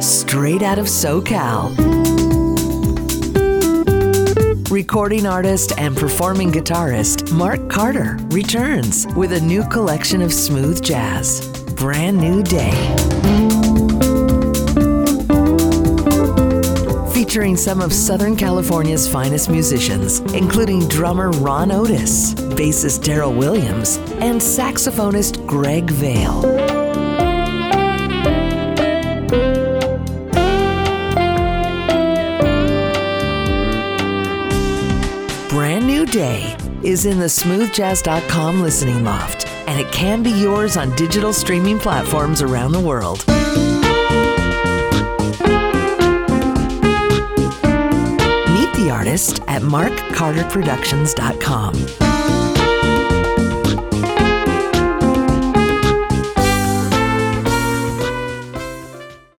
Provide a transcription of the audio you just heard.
straight out of SoCal. Recording artist and performing guitarist Mark Carter returns with a new collection of smooth jazz. Brand New Day. Featuring some of Southern California's finest musicians, including drummer Ron Otis, bassist Daryl Williams, and saxophonist Greg Vail. Brand New Day is in the smoothjazz.com listening loft, and it can be yours on digital streaming platforms around the world. Meet the artist at markcarterproductions.com.